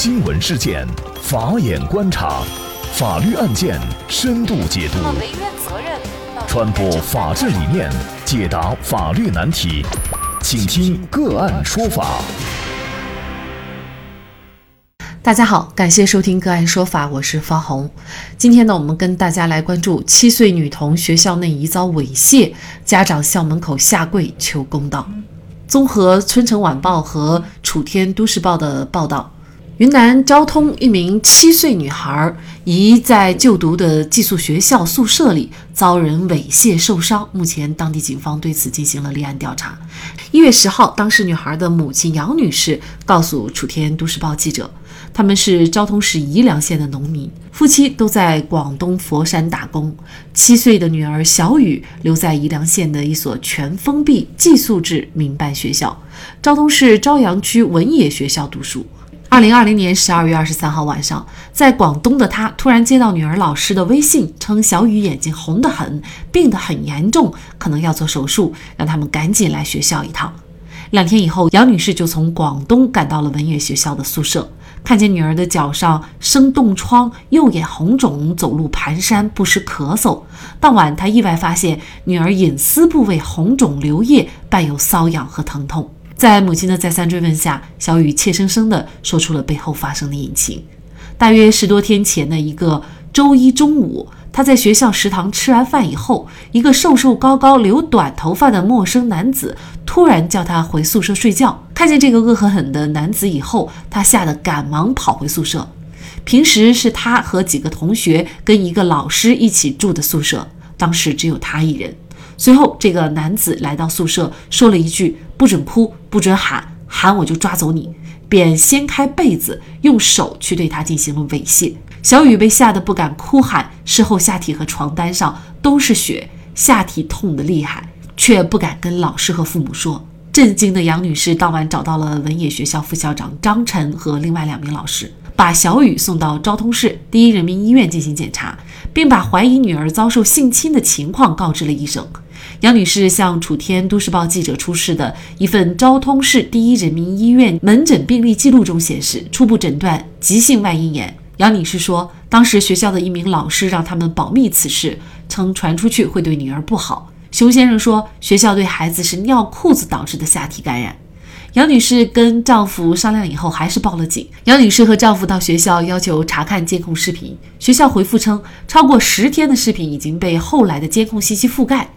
新闻事件，法眼观察，法律案件深度解读，传播法治理念，解答法律难题，请听个案说法。大家好，感谢收听个案说法，我是方红。今天呢，我们跟大家来关注七岁女童学校内疑遭猥亵，家长校门口下跪求公道。综合《春城晚报》和《楚天都市报》的报道，云南昭通一名七岁女孩疑在就读的寄宿学校宿舍里遭人猥亵受伤。目前，当地警方对此进行了立案调查。一月十号，当事女孩的母亲杨女士告诉《楚天都市报》记者。他们是昭通市宜良县的农民，夫妻都在广东佛山打工。七岁的女儿小雨留在宜良县的一所全封闭寄宿制民办学校——昭通市昭阳区文野学校读书。二零二零年十二月二十三号晚上，在广东的他突然接到女儿老师的微信，称小雨眼睛红得很，病得很严重，可能要做手术，让他们赶紧来学校一趟。两天以后，杨女士就从广东赶到了文野学校的宿舍。看见女儿的脚上生冻疮，右眼红肿，走路蹒跚，不时咳嗽。当晚，她意外发现女儿隐私部位红肿流液，伴有瘙痒和疼痛。在母亲的再三追问下，小雨怯生生地说出了背后发生的隐情。大约十多天前的一个周一中午。他在学校食堂吃完饭以后，一个瘦瘦高高、留短头发的陌生男子突然叫他回宿舍睡觉。看见这个恶狠狠的男子以后，他吓得赶忙跑回宿舍。平时是他和几个同学跟一个老师一起住的宿舍，当时只有他一人。随后，这个男子来到宿舍，说了一句：“不准哭，不准喊，喊我就抓走你。”便掀开被子，用手去对他进行了猥亵。小雨被吓得不敢哭喊，事后下体和床单上都是血，下体痛得厉害，却不敢跟老师和父母说。震惊的杨女士当晚找到了文野学校副校长张晨和另外两名老师，把小雨送到昭通市第一人民医院进行检查，并把怀疑女儿遭受性侵的情况告知了医生。杨女士向楚天都市报记者出示的一份昭通市第一人民医院门诊病历记录中显示，初步诊断急性外阴炎。杨女士说，当时学校的一名老师让他们保密此事，称传出去会对女儿不好。熊先生说，学校对孩子是尿裤子导致的下体感染。杨女士跟丈夫商量以后，还是报了警。杨女士和丈夫到学校要求查看监控视频，学校回复称，超过十天的视频已经被后来的监控信息覆盖。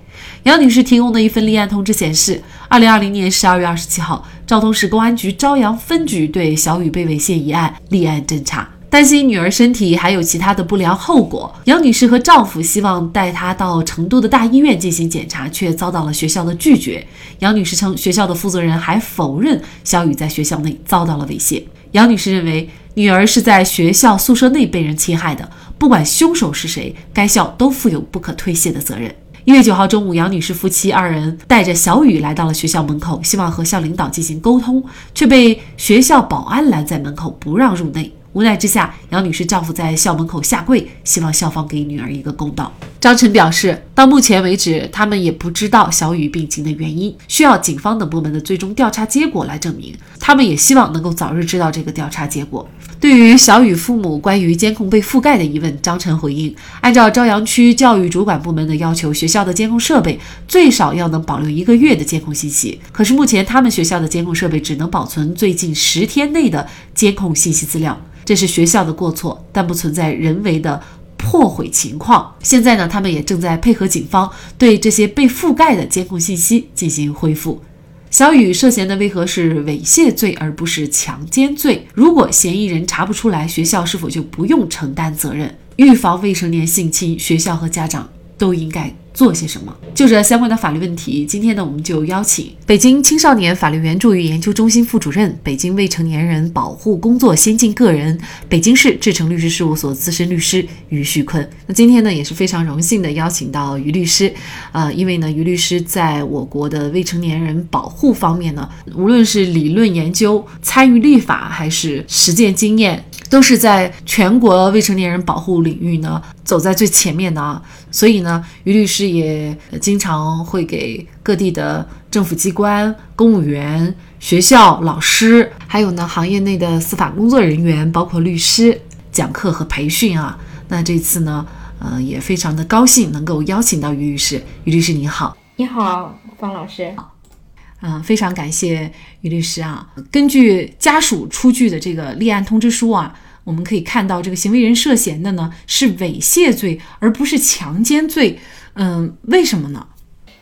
杨女士提供的一份立案通知显示，二零二零年十二月二十七号，昭通市公安局朝阳分局对小雨被猥亵一案立案侦查。担心女儿身体还有其他的不良后果，杨女士和丈夫希望带她到成都的大医院进行检查，却遭到了学校的拒绝。杨女士称，学校的负责人还否认小雨在学校内遭到了猥亵。杨女士认为，女儿是在学校宿舍内被人侵害的，不管凶手是谁，该校都负有不可推卸的责任。一月九号中午，杨女士夫妻二人带着小雨来到了学校门口，希望和校领导进行沟通，却被学校保安拦在门口，不让入内。无奈之下，杨女士丈夫在校门口下跪，希望校方给女儿一个公道。张晨表示，到目前为止，他们也不知道小雨病情的原因，需要警方等部门的最终调查结果来证明。他们也希望能够早日知道这个调查结果。对于小雨父母关于监控被覆盖的疑问，张晨回应：按照朝阳区教育主管部门的要求，学校的监控设备最少要能保留一个月的监控信息。可是目前他们学校的监控设备只能保存最近十天内的监控信息资料，这是学校的过错，但不存在人为的。破毁情况。现在呢，他们也正在配合警方对这些被覆盖的监控信息进行恢复。小雨涉嫌的为何是猥亵罪而不是强奸罪？如果嫌疑人查不出来，学校是否就不用承担责任？预防未成年性侵，学校和家长都应该。做些什么？就这相关的法律问题，今天呢，我们就邀请北京青少年法律援助与研究中心副主任、北京未成年人保护工作先进个人、北京市志诚律师事务所资深律师于旭坤。那今天呢，也是非常荣幸的邀请到于律师，呃，因为呢，于律师在我国的未成年人保护方面呢，无论是理论研究、参与立法，还是实践经验。都是在全国未成年人保护领域呢走在最前面的啊。所以呢，于律师也经常会给各地的政府机关、公务员、学校、老师，还有呢行业内的司法工作人员，包括律师讲课和培训啊。那这次呢，呃，也非常的高兴能够邀请到于律师。于律师您好，你好，方老师。嗯，非常感谢于律师啊。根据家属出具的这个立案通知书啊，我们可以看到，这个行为人涉嫌的呢是猥亵罪，而不是强奸罪。嗯，为什么呢？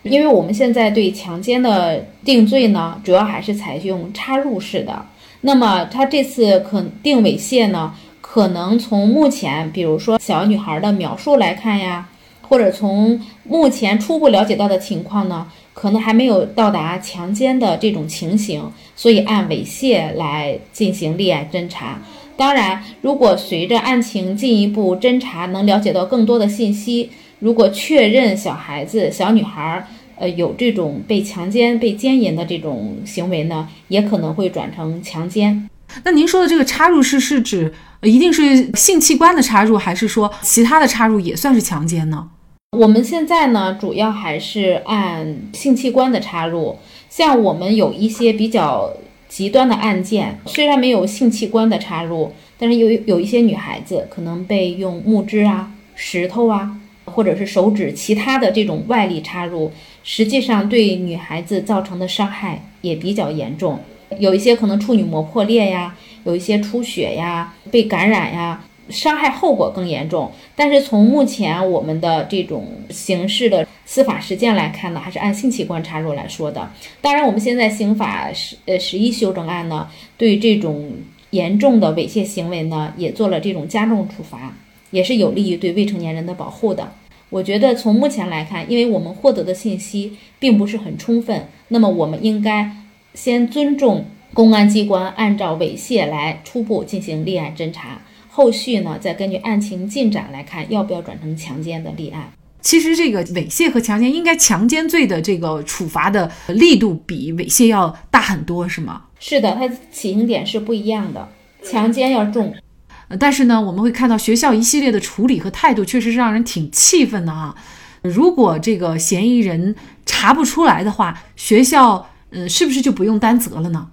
因为我们现在对强奸的定罪呢，主要还是采用插入式的。那么他这次可定猥亵呢，可能从目前，比如说小女孩的描述来看呀，或者从目前初步了解到的情况呢。可能还没有到达强奸的这种情形，所以按猥亵来进行立案侦查。当然，如果随着案情进一步侦查，能了解到更多的信息，如果确认小孩子、小女孩儿呃有这种被强奸、被奸淫的这种行为呢，也可能会转成强奸。那您说的这个插入式是指一定是性器官的插入，还是说其他的插入也算是强奸呢？我们现在呢，主要还是按性器官的插入。像我们有一些比较极端的案件，虽然没有性器官的插入，但是有有一些女孩子可能被用木枝啊、石头啊，或者是手指其他的这种外力插入，实际上对女孩子造成的伤害也比较严重。有一些可能处女膜破裂呀，有一些出血呀、被感染呀。伤害后果更严重，但是从目前我们的这种刑事的司法实践来看呢，还是按性器官插入来说的。当然，我们现在刑法十呃十一修正案呢，对这种严重的猥亵行为呢，也做了这种加重处罚，也是有利于对未成年人的保护的。我觉得从目前来看，因为我们获得的信息并不是很充分，那么我们应该先尊重公安机关按照猥亵来初步进行立案侦查。后续呢，再根据案情进展来看，要不要转成强奸的立案？其实这个猥亵和强奸，应该强奸罪的这个处罚的力度比猥亵要大很多，是吗？是的，它起刑点是不一样的，强奸要重。但是呢，我们会看到学校一系列的处理和态度，确实是让人挺气愤的啊。如果这个嫌疑人查不出来的话，学校嗯，是不是就不用担责了呢？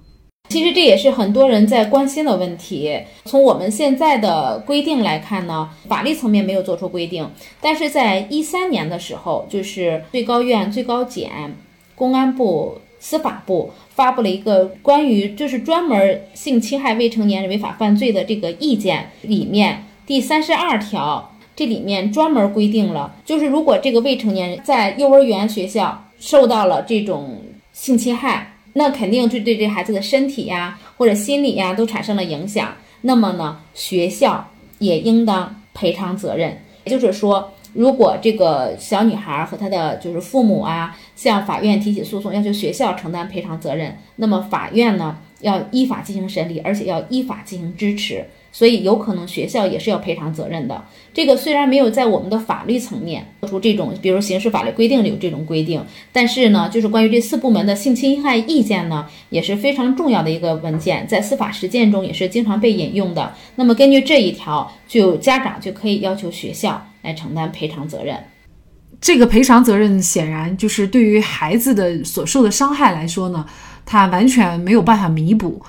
其实这也是很多人在关心的问题。从我们现在的规定来看呢，法律层面没有做出规定，但是在一三年的时候，就是最高院、最高检、公安部、司法部发布了一个关于就是专门性侵害未成年人违法犯罪的这个意见，里面第三十二条，这里面专门规定了，就是如果这个未成年人在幼儿园学校受到了这种性侵害。那肯定就对这孩子的身体呀，或者心理呀，都产生了影响。那么呢，学校也应当赔偿责任。也就是说，如果这个小女孩和她的就是父母啊，向法院提起诉讼，要求学校承担赔偿责任，那么法院呢，要依法进行审理，而且要依法进行支持。所以有可能学校也是要赔偿责任的。这个虽然没有在我们的法律层面做出这种，比如刑事法律规定里有这种规定，但是呢，就是关于这四部门的性侵害意见呢，也是非常重要的一个文件，在司法实践中也是经常被引用的。那么根据这一条，就家长就可以要求学校来承担赔偿责任。这个赔偿责任显然就是对于孩子的所受的伤害来说呢，他完全没有办法弥补。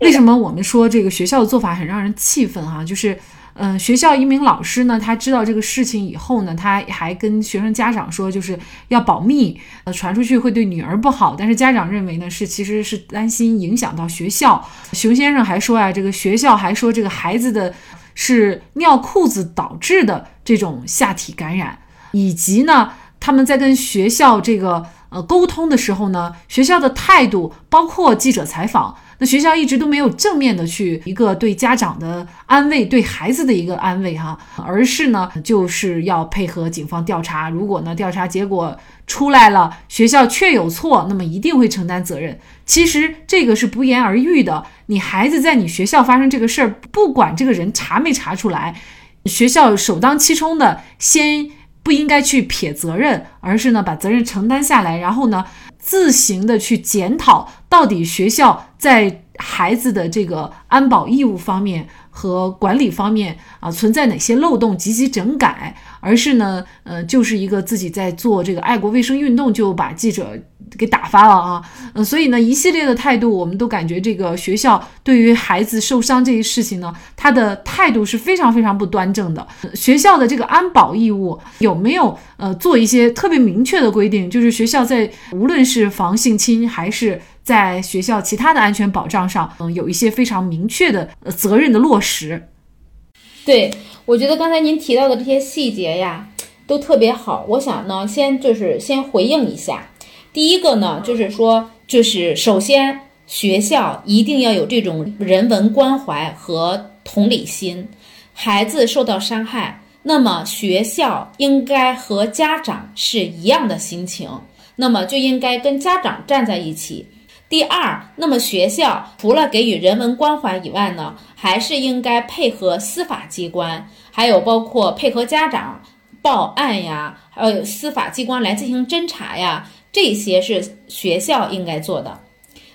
为什么我们说这个学校的做法很让人气愤哈？就是，嗯，学校一名老师呢，他知道这个事情以后呢，他还跟学生家长说，就是要保密，呃，传出去会对女儿不好。但是家长认为呢，是其实是担心影响到学校。熊先生还说啊，这个学校还说这个孩子的是尿裤子导致的这种下体感染，以及呢，他们在跟学校这个呃沟通的时候呢，学校的态度，包括记者采访。那学校一直都没有正面的去一个对家长的安慰，对孩子的一个安慰哈，而是呢就是要配合警方调查。如果呢调查结果出来了，学校确有错，那么一定会承担责任。其实这个是不言而喻的。你孩子在你学校发生这个事儿，不管这个人查没查出来，学校首当其冲的先不应该去撇责任，而是呢把责任承担下来，然后呢。自行的去检讨，到底学校在孩子的这个安保义务方面和管理方面啊存在哪些漏洞，积极整改，而是呢，呃，就是一个自己在做这个爱国卫生运动，就把记者给打发了啊，呃，所以呢，一系列的态度，我们都感觉这个学校对于孩子受伤这一事情呢，他的态度是非常非常不端正的。学校的这个安保义务有没有呃做一些特别明确的规定？就是学校在无论是防性侵还是在学校其他的安全保障上，嗯，有一些非常明确的呃责任的落实。对，我觉得刚才您提到的这些细节呀，都特别好。我想呢，先就是先回应一下。第一个呢，就是说，就是首先学校一定要有这种人文关怀和同理心。孩子受到伤害，那么学校应该和家长是一样的心情，那么就应该跟家长站在一起。第二，那么学校除了给予人文关怀以外呢，还是应该配合司法机关，还有包括配合家长报案呀，还有司法机关来进行侦查呀，这些是学校应该做的。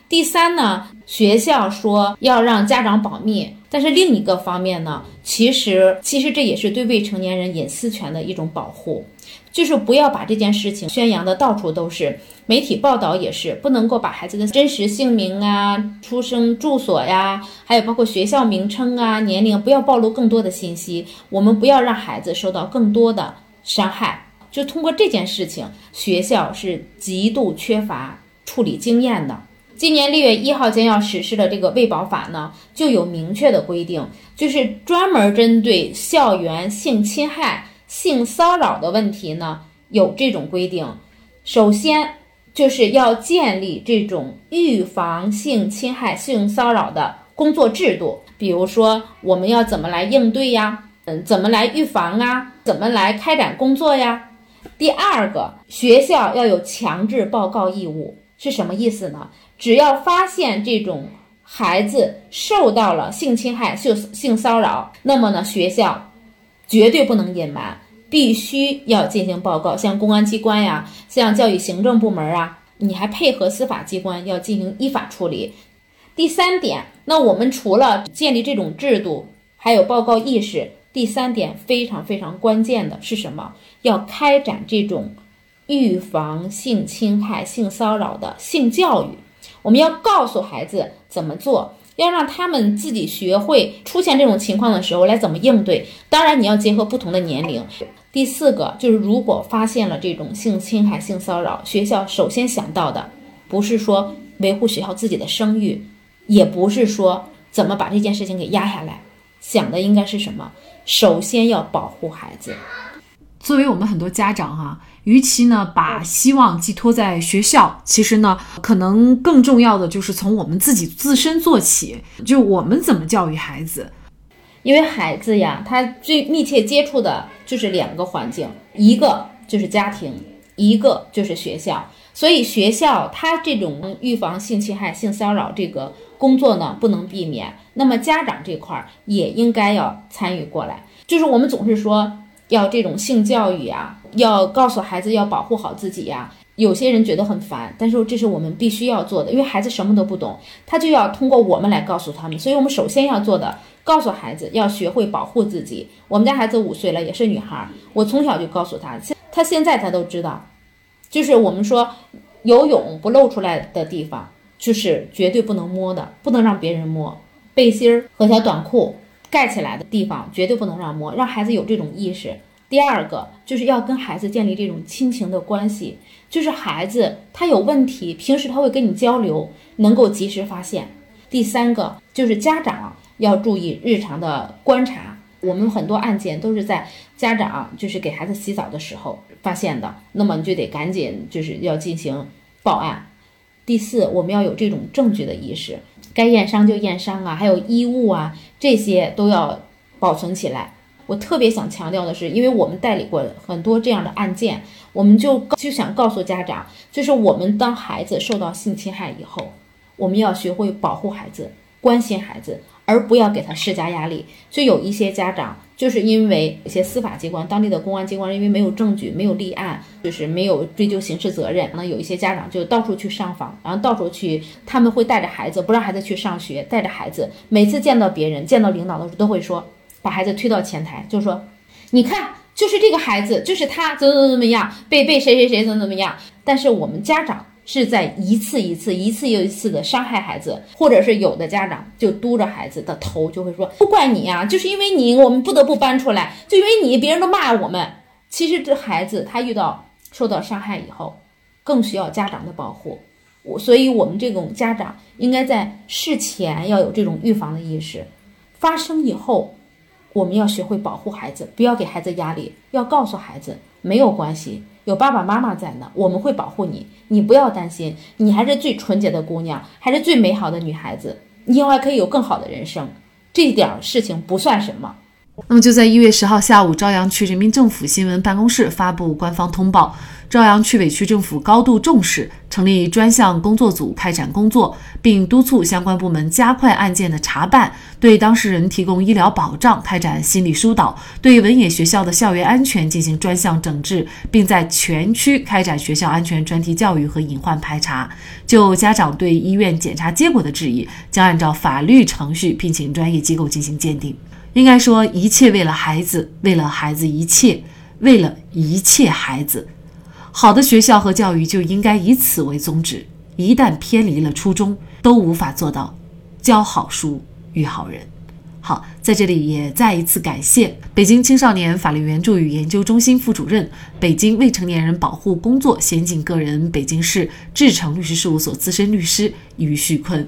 第三呢，学校说要让家长保密，但是另一个方面呢，其实其实这也是对未成年人隐私权的一种保护。就是不要把这件事情宣扬的到处都是，媒体报道也是不能够把孩子的真实姓名啊、出生住所呀，还有包括学校名称啊、年龄，不要暴露更多的信息。我们不要让孩子受到更多的伤害。就通过这件事情，学校是极度缺乏处理经验的。今年六月一号将要实施的这个《卫保法》呢，就有明确的规定，就是专门针对校园性侵害。性骚扰的问题呢，有这种规定。首先，就是要建立这种预防性侵害、性骚扰的工作制度。比如说，我们要怎么来应对呀？嗯，怎么来预防啊？怎么来开展工作呀？第二个，学校要有强制报告义务，是什么意思呢？只要发现这种孩子受到了性侵害、性性骚扰，那么呢，学校。绝对不能隐瞒，必须要进行报告，像公安机关呀，像教育行政部门啊，你还配合司法机关要进行依法处理。第三点，那我们除了建立这种制度，还有报告意识。第三点非常非常关键的是什么？要开展这种预防性侵害、性骚扰的性教育，我们要告诉孩子怎么做。要让他们自己学会出现这种情况的时候来怎么应对。当然，你要结合不同的年龄。第四个就是，如果发现了这种性侵害、性骚扰，学校首先想到的不是说维护学校自己的声誉，也不是说怎么把这件事情给压下来，想的应该是什么？首先要保护孩子。作为我们很多家长哈。与其呢把希望寄托在学校，其实呢，可能更重要的就是从我们自己自身做起，就我们怎么教育孩子。因为孩子呀，他最密切接触的就是两个环境，一个就是家庭，一个就是学校。所以学校他这种预防性侵害、性骚扰这个工作呢，不能避免。那么家长这块儿也应该要参与过来。就是我们总是说要这种性教育啊。要告诉孩子要保护好自己呀。有些人觉得很烦，但是这是我们必须要做的，因为孩子什么都不懂，他就要通过我们来告诉他们。所以我们首先要做的，告诉孩子要学会保护自己。我们家孩子五岁了，也是女孩，我从小就告诉他，他现在他都知道，就是我们说游泳不露出来的地方，就是绝对不能摸的，不能让别人摸。背心儿和小短裤盖起来的地方，绝对不能让摸，让孩子有这种意识。第二个就是要跟孩子建立这种亲情的关系，就是孩子他有问题，平时他会跟你交流，能够及时发现。第三个就是家长要注意日常的观察，我们很多案件都是在家长就是给孩子洗澡的时候发现的，那么你就得赶紧就是要进行报案。第四，我们要有这种证据的意识，该验伤就验伤啊，还有衣物啊这些都要保存起来。我特别想强调的是，因为我们代理过很多这样的案件，我们就就想告诉家长，就是我们当孩子受到性侵害以后，我们要学会保护孩子、关心孩子，而不要给他施加压力。就有一些家长就是因为一些司法机关、当地的公安机关，因为没有证据、没有立案，就是没有追究刑事责任，那有一些家长就到处去上访，然后到处去，他们会带着孩子，不让孩子去上学，带着孩子，每次见到别人、见到领导的时候，都会说，把孩子推到前台，就说，你看，就是这个孩子，就是他怎么怎么怎么样，被被谁谁谁怎么怎么样。但是我们家长。是在一次一次、一次又一次的伤害孩子，或者是有的家长就督着孩子的头，就会说不怪你呀，就是因为你，我们不得不搬出来，就因为你，别人都骂我们。其实这孩子他遇到受到伤害以后，更需要家长的保护。我，所以我们这种家长应该在事前要有这种预防的意识，发生以后，我们要学会保护孩子，不要给孩子压力，要告诉孩子没有关系。有爸爸妈妈在呢，我们会保护你，你不要担心，你还是最纯洁的姑娘，还是最美好的女孩子，你以后还可以有更好的人生，这点事情不算什么。那么就在一月十号下午，朝阳区人民政府新闻办公室发布官方通报。朝阳区委区政府高度重视，成立专项工作组开展工作，并督促相关部门加快案件的查办，对当事人提供医疗保障，开展心理疏导，对文野学校的校园安全进行专项整治，并在全区开展学校安全专题教育和隐患排查。就家长对医院检查结果的质疑，将按照法律程序聘请专业机构进行鉴定。应该说，一切为了孩子，为了孩子一切，为了一切孩子。好的学校和教育就应该以此为宗旨，一旦偏离了初衷，都无法做到教好书育好人。好，在这里也再一次感谢北京青少年法律援助与研究中心副主任、北京未成年人保护工作先进个人北京市志诚律师事务所资深律师于旭坤。